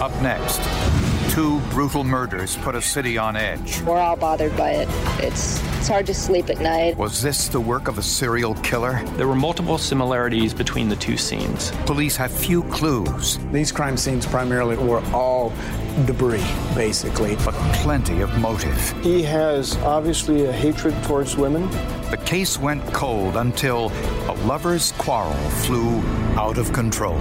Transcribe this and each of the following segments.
Up next, two brutal murders put a city on edge. We're all bothered by it. It's it's hard to sleep at night. Was this the work of a serial killer? There were multiple similarities between the two scenes. Police have few clues. These crime scenes primarily were all debris, basically. But plenty of motive. He has obviously a hatred towards women. The case went cold until a lover's quarrel flew out of control.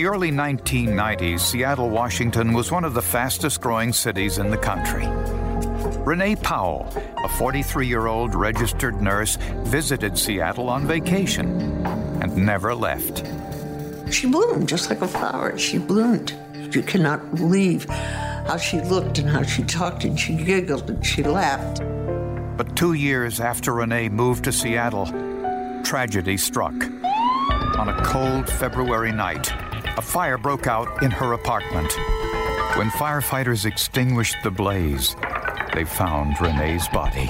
The early 1990s, Seattle, Washington was one of the fastest growing cities in the country. Renee Powell, a 43 year old registered nurse, visited Seattle on vacation and never left. She bloomed just like a flower. She bloomed. You cannot believe how she looked and how she talked and she giggled and she laughed. But two years after Renee moved to Seattle, tragedy struck. On a cold February night, a fire broke out in her apartment. When firefighters extinguished the blaze, they found Renee's body.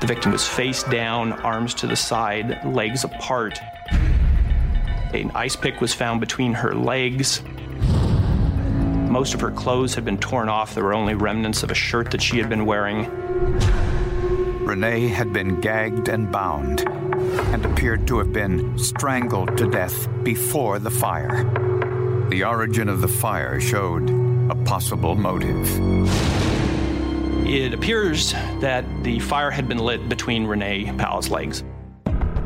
The victim was face down, arms to the side, legs apart. An ice pick was found between her legs. Most of her clothes had been torn off. There were only remnants of a shirt that she had been wearing. Renee had been gagged and bound and appeared to have been strangled to death before the fire. The origin of the fire showed a possible motive. It appears that the fire had been lit between Renee Powell's legs.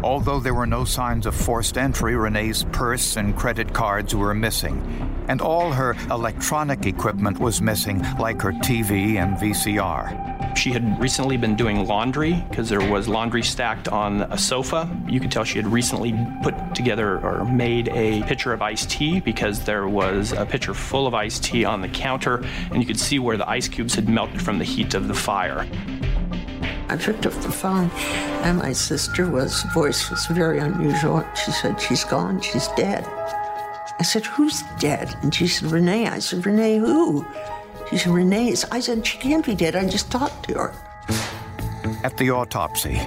Although there were no signs of forced entry, Renee's purse and credit cards were missing, and all her electronic equipment was missing, like her TV and VCR. She had recently been doing laundry because there was laundry stacked on a sofa. You could tell she had recently put together or made a pitcher of iced tea because there was a pitcher full of iced tea on the counter, and you could see where the ice cubes had melted from the heat of the fire. I picked up the phone, and my sister was voice was very unusual. She said, "She's gone. She's dead." I said, "Who's dead?" And she said, "Renee." I said, "Renee who?" She said, "Renee's." I said, "She can't be dead. I just talked to her." At the autopsy,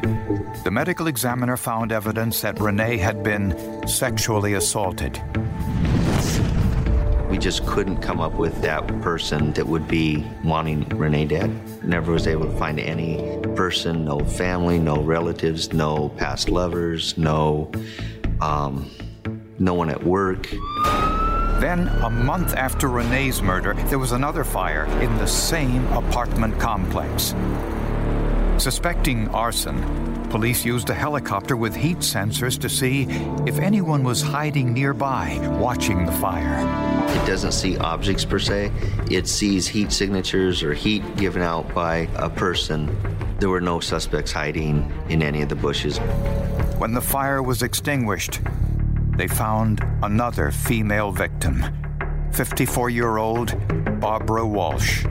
the medical examiner found evidence that Renee had been sexually assaulted. We just couldn't come up with that person that would be wanting Renee dead. Never was able to find any person, no family, no relatives, no past lovers, no, um, no one at work. Then, a month after Renee's murder, there was another fire in the same apartment complex. Suspecting arson, police used a helicopter with heat sensors to see if anyone was hiding nearby watching the fire. It doesn't see objects per se, it sees heat signatures or heat given out by a person. There were no suspects hiding in any of the bushes. When the fire was extinguished, they found another female victim 54 year old Barbara Walsh.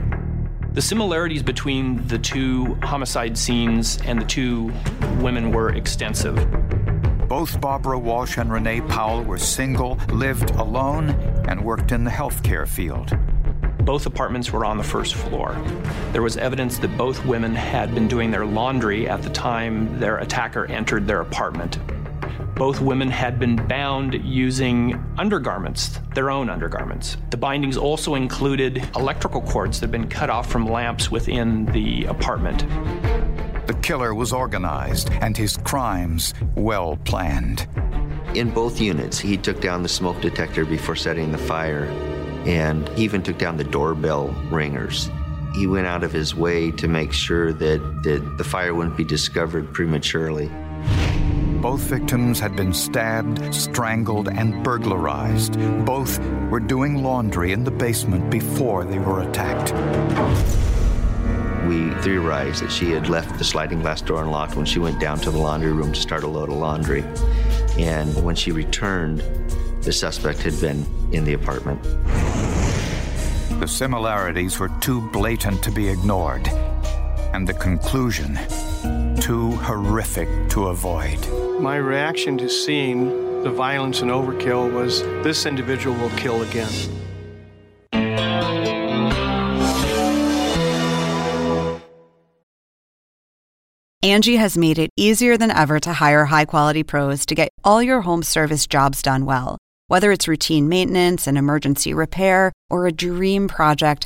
The similarities between the two homicide scenes and the two women were extensive. Both Barbara Walsh and Renee Powell were single, lived alone, and worked in the healthcare field. Both apartments were on the first floor. There was evidence that both women had been doing their laundry at the time their attacker entered their apartment. Both women had been bound using undergarments, their own undergarments. The bindings also included electrical cords that had been cut off from lamps within the apartment. The killer was organized and his crimes well planned. In both units, he took down the smoke detector before setting the fire and he even took down the doorbell ringers. He went out of his way to make sure that, that the fire wouldn't be discovered prematurely. Both victims had been stabbed, strangled, and burglarized. Both were doing laundry in the basement before they were attacked. We theorized that she had left the sliding glass door unlocked when she went down to the laundry room to start a load of laundry. And when she returned, the suspect had been in the apartment. The similarities were too blatant to be ignored, and the conclusion too horrific to avoid. My reaction to seeing the violence and overkill was this individual will kill again. Angie has made it easier than ever to hire high quality pros to get all your home service jobs done well. Whether it's routine maintenance, an emergency repair, or a dream project,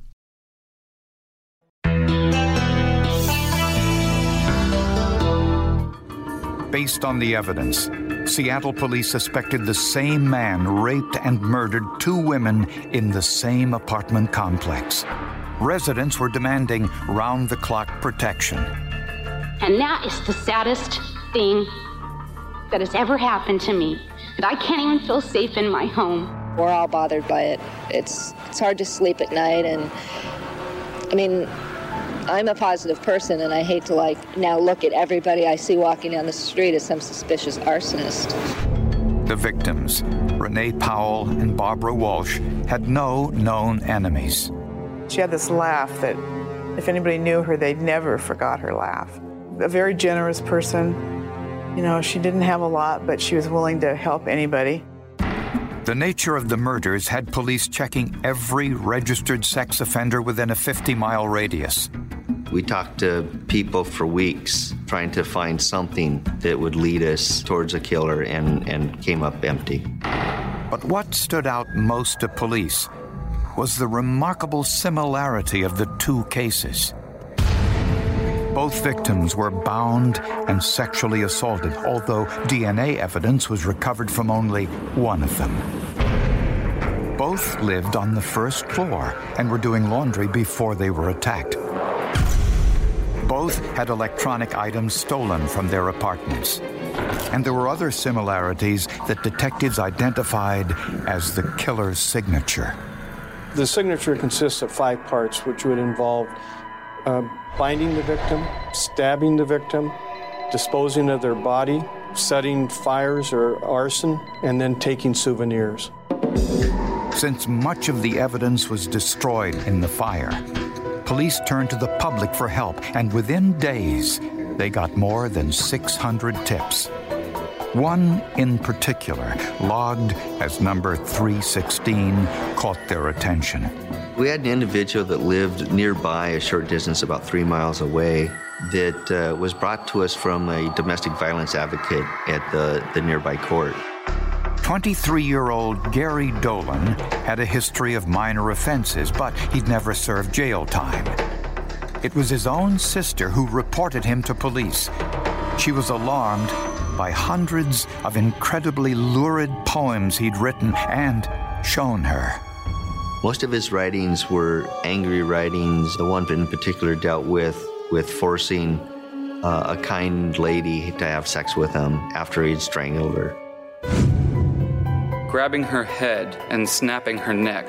Based on the evidence, Seattle police suspected the same man raped and murdered two women in the same apartment complex. Residents were demanding round the clock protection. And that is the saddest thing that has ever happened to me. And I can't even feel safe in my home. We're all bothered by it. It's it's hard to sleep at night and I mean I'm a positive person and I hate to like now look at everybody I see walking down the street as some suspicious arsonist. The victims, Renee Powell and Barbara Walsh, had no known enemies. She had this laugh that if anybody knew her, they'd never forgot her laugh. A very generous person. You know, she didn't have a lot, but she was willing to help anybody. The nature of the murders had police checking every registered sex offender within a 50 mile radius. We talked to people for weeks trying to find something that would lead us towards a killer and, and came up empty. But what stood out most to police was the remarkable similarity of the two cases. Both victims were bound and sexually assaulted, although DNA evidence was recovered from only one of them. Both lived on the first floor and were doing laundry before they were attacked. Both had electronic items stolen from their apartments. And there were other similarities that detectives identified as the killer's signature. The signature consists of five parts, which would involve uh, binding the victim, stabbing the victim, disposing of their body, setting fires or arson, and then taking souvenirs. Since much of the evidence was destroyed in the fire, police turned to the public for help, and within days, they got more than 600 tips. One in particular, logged as number 316, caught their attention. We had an individual that lived nearby, a short distance, about three miles away, that uh, was brought to us from a domestic violence advocate at the, the nearby court. 23 year old Gary Dolan had a history of minor offenses, but he'd never served jail time. It was his own sister who reported him to police. She was alarmed by hundreds of incredibly lurid poems he'd written and shown her. Most of his writings were angry writings. The one in particular dealt with with forcing uh, a kind lady to have sex with him after he'd strangled her. Grabbing her head and snapping her neck,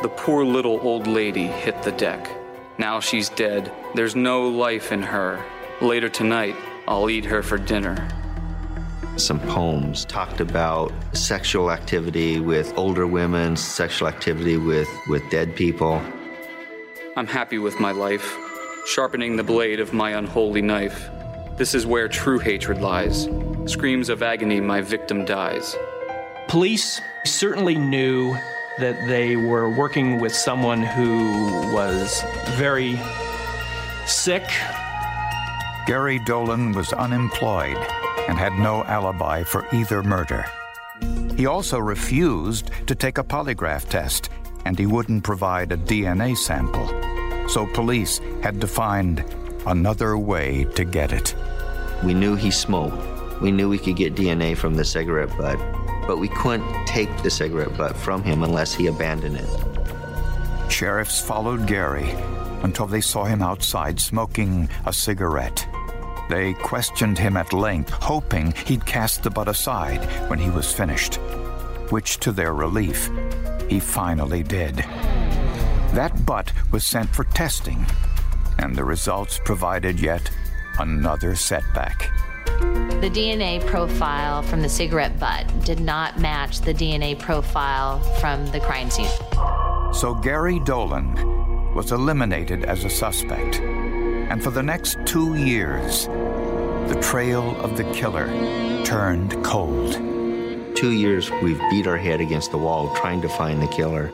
the poor little old lady hit the deck. Now she's dead. There's no life in her. Later tonight, I'll eat her for dinner. Some poems talked about sexual activity with older women, sexual activity with, with dead people. I'm happy with my life, sharpening the blade of my unholy knife. This is where true hatred lies. Screams of agony, my victim dies. Police certainly knew that they were working with someone who was very sick. Gary Dolan was unemployed and had no alibi for either murder. He also refused to take a polygraph test, and he wouldn't provide a DNA sample. So police had to find another way to get it. We knew he smoked. We knew we could get DNA from the cigarette butt, but we couldn't take the cigarette butt from him unless he abandoned it. Sheriffs followed Gary until they saw him outside smoking a cigarette. They questioned him at length, hoping he'd cast the butt aside when he was finished, which, to their relief, he finally did. That butt was sent for testing, and the results provided yet another setback. The DNA profile from the cigarette butt did not match the DNA profile from the crime scene. So Gary Dolan was eliminated as a suspect. And for the next two years, the trail of the killer turned cold. Two years we've beat our head against the wall trying to find the killer.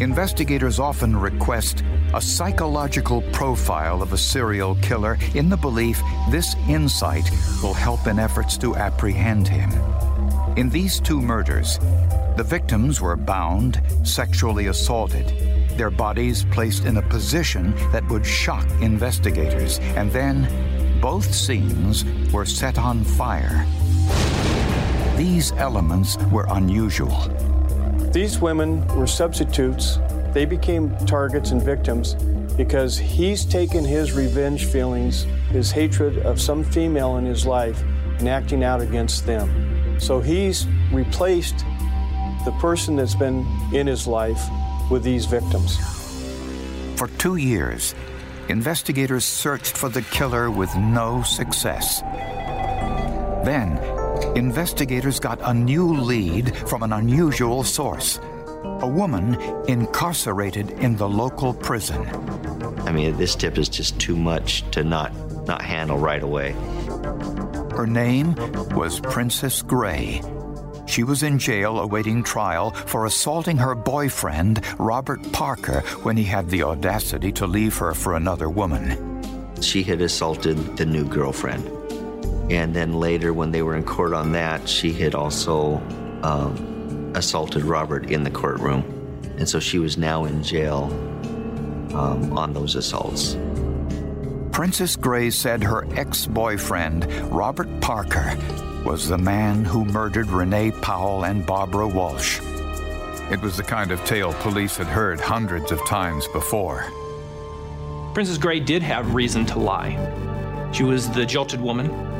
Investigators often request a psychological profile of a serial killer in the belief this insight will help in efforts to apprehend him. In these two murders, the victims were bound, sexually assaulted, their bodies placed in a position that would shock investigators, and then both scenes were set on fire. These elements were unusual. These women were substitutes. They became targets and victims because he's taken his revenge feelings, his hatred of some female in his life, and acting out against them. So he's replaced the person that's been in his life with these victims. For two years, investigators searched for the killer with no success. Then, investigators got a new lead from an unusual source a woman incarcerated in the local prison. I mean, this tip is just too much to not, not handle right away. Her name was Princess Gray. She was in jail awaiting trial for assaulting her boyfriend, Robert Parker, when he had the audacity to leave her for another woman. She had assaulted the new girlfriend. And then later, when they were in court on that, she had also um, assaulted Robert in the courtroom. And so she was now in jail um, on those assaults. Princess Gray said her ex boyfriend, Robert Parker, was the man who murdered Renee Powell and Barbara Walsh. It was the kind of tale police had heard hundreds of times before. Princess Gray did have reason to lie. She was the jilted woman.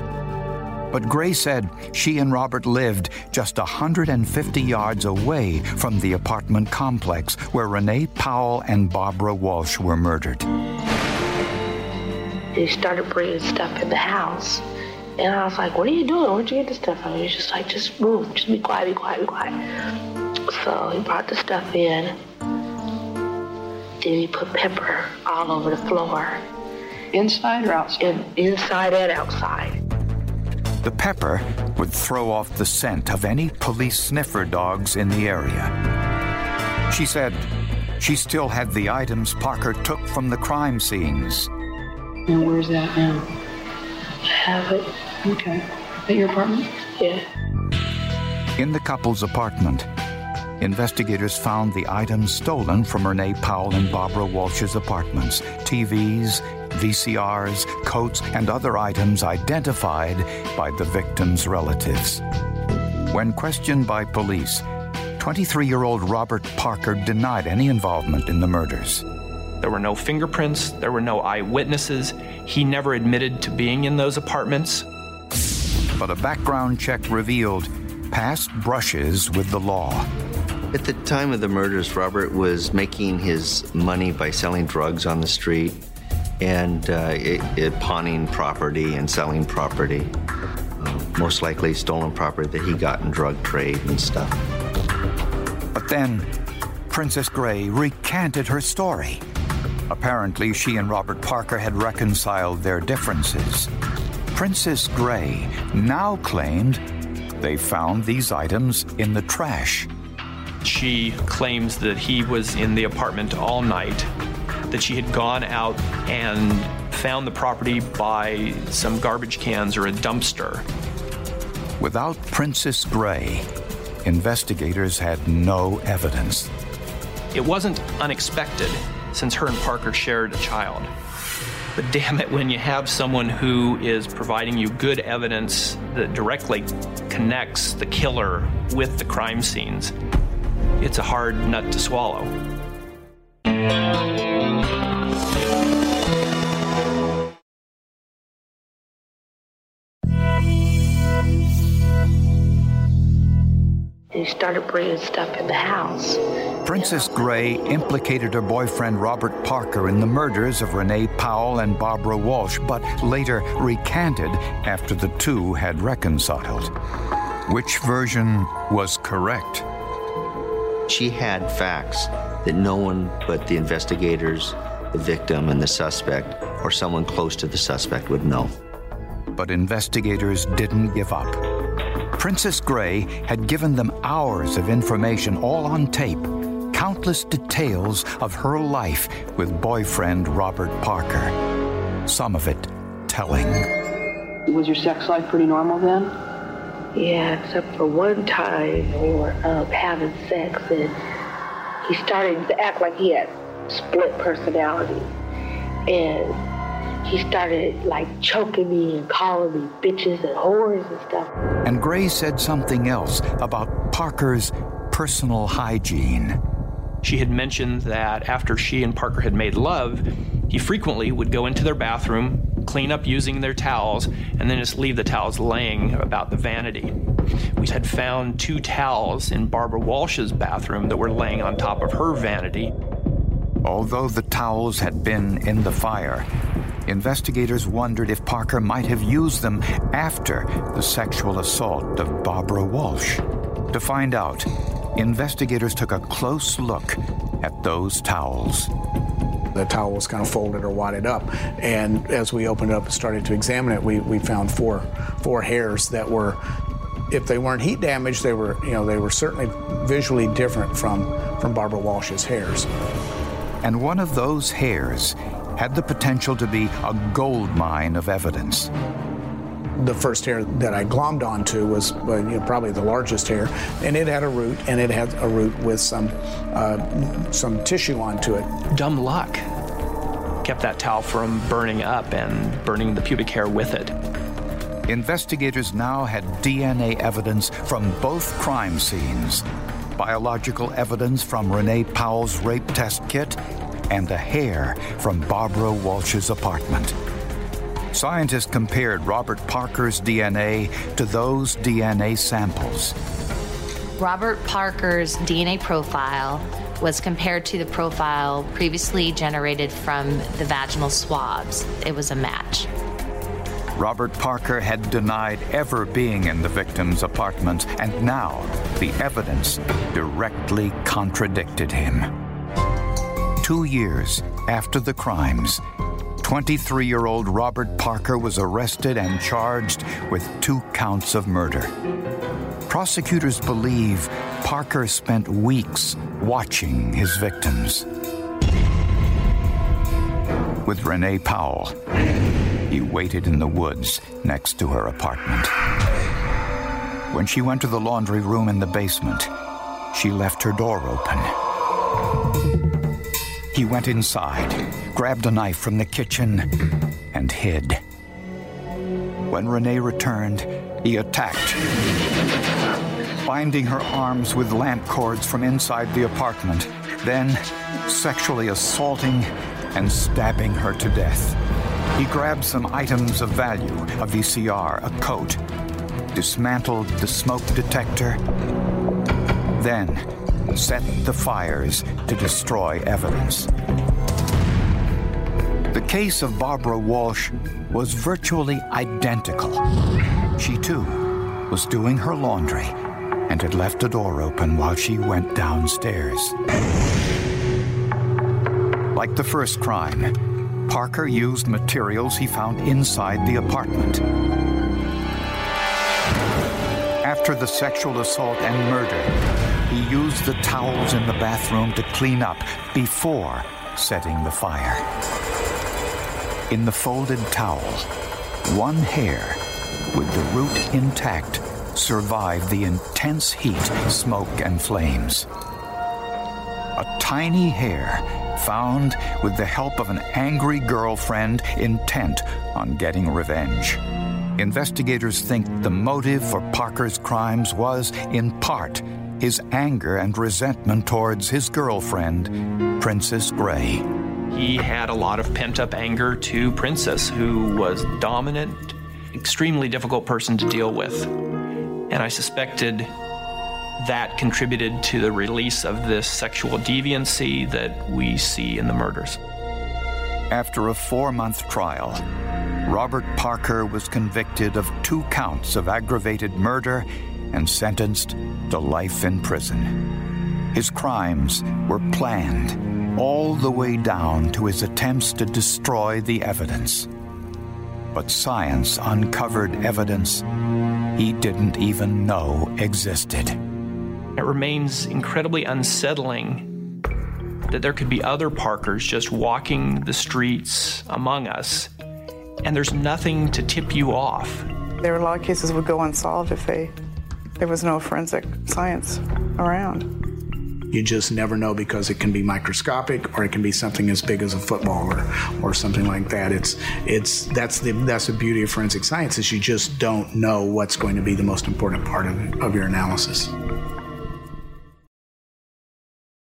But Gray said she and Robert lived just 150 yards away from the apartment complex where Renee Powell and Barbara Walsh were murdered. They started bringing stuff in the house. And I was like, what are you doing? Where'd you get the stuff from? He's just like, just move, just be quiet, be quiet, be quiet. So he brought the stuff in. Then he put pepper all over the floor. Inside or outside? In, inside and outside. The pepper would throw off the scent of any police sniffer dogs in the area. She said she still had the items Parker took from the crime scenes. And where's that now? I have it. Okay. At your apartment? Yeah. In the couple's apartment, investigators found the items stolen from Renee Powell and Barbara Walsh's apartments TVs, VCRs, coats, and other items identified by the victim's relatives. When questioned by police, 23 year old Robert Parker denied any involvement in the murders. There were no fingerprints, there were no eyewitnesses. He never admitted to being in those apartments. But a background check revealed past brushes with the law. At the time of the murders, Robert was making his money by selling drugs on the street and uh, it, it pawning property and selling property. Uh, most likely stolen property that he got in drug trade and stuff. But then, Princess Gray recanted her story. Apparently, she and Robert Parker had reconciled their differences. Princess Gray now claimed they found these items in the trash. She claims that he was in the apartment all night, that she had gone out and found the property by some garbage cans or a dumpster. Without Princess Gray, investigators had no evidence. It wasn't unexpected since her and Parker shared a child. But damn it, when you have someone who is providing you good evidence that directly connects the killer with the crime scenes, it's a hard nut to swallow. Started bringing stuff in the house. Princess Gray implicated her boyfriend Robert Parker in the murders of Renee Powell and Barbara Walsh, but later recanted after the two had reconciled. Which version was correct? She had facts that no one but the investigators, the victim, and the suspect, or someone close to the suspect, would know. But investigators didn't give up. Princess Gray had given them hours of information, all on tape, countless details of her life with boyfriend Robert Parker. Some of it telling. Was your sex life pretty normal then? Yeah, except for one time we were um, having sex and he started to act like he had split personality. And he started like choking me and calling me bitches and whores and stuff. And Gray said something else about Parker's personal hygiene. She had mentioned that after she and Parker had made love, he frequently would go into their bathroom, clean up using their towels, and then just leave the towels laying about the vanity. We had found two towels in Barbara Walsh's bathroom that were laying on top of her vanity. Although the towels had been in the fire, investigators wondered if Parker might have used them after the sexual assault of Barbara Walsh. To find out, investigators took a close look at those towels. The towel was kind of folded or wadded up, and as we opened it up and started to examine it, we, we found four four hairs that were, if they weren't heat damaged, they were you know they were certainly visually different from from Barbara Walsh's hairs. And one of those hairs had the potential to be a gold mine of evidence. The first hair that I glommed onto was uh, you know, probably the largest hair, and it had a root, and it had a root with some uh, some tissue onto it. Dumb luck kept that towel from burning up and burning the pubic hair with it. Investigators now had DNA evidence from both crime scenes biological evidence from Renee Powell's rape test kit and a hair from Barbara Walsh's apartment. Scientists compared Robert Parker's DNA to those DNA samples. Robert Parker's DNA profile was compared to the profile previously generated from the vaginal swabs. It was a match. Robert Parker had denied ever being in the victim's apartment, and now the evidence directly contradicted him two years after the crimes, 23 year old Robert Parker was arrested and charged with two counts of murder. Prosecutors believe Parker spent weeks watching his victims. With Renee Powell, he waited in the woods next to her apartment. When she went to the laundry room in the basement, she left her door open. He went inside, grabbed a knife from the kitchen, and hid. When Renee returned, he attacked, binding her arms with lamp cords from inside the apartment, then sexually assaulting and stabbing her to death. He grabbed some items of value a VCR, a coat, dismantled the smoke detector, then set the fires to destroy evidence. The case of Barbara Walsh was virtually identical. She, too, was doing her laundry and had left a door open while she went downstairs. Like the first crime, Parker used materials he found inside the apartment. After the sexual assault and murder, he used the towels in the bathroom to clean up before setting the fire. In the folded towel, one hair with the root intact survived the intense heat, smoke, and flames. A tiny hair found with the help of an angry girlfriend intent on getting revenge. Investigators think the motive for Parker's crimes was, in part, his anger and resentment towards his girlfriend, Princess Gray. He had a lot of pent up anger to Princess, who was dominant, extremely difficult person to deal with. And I suspected that contributed to the release of this sexual deviancy that we see in the murders. After a four month trial, Robert Parker was convicted of two counts of aggravated murder and sentenced to life in prison. His crimes were planned all the way down to his attempts to destroy the evidence. But science uncovered evidence he didn't even know existed. It remains incredibly unsettling that there could be other Parkers just walking the streets among us, and there's nothing to tip you off. There were a lot of cases would go unsolved if they there was no forensic science around. You just never know because it can be microscopic or it can be something as big as a football or, or something like that. It's it's that's the that's the beauty of forensic science is you just don't know what's going to be the most important part of, of your analysis.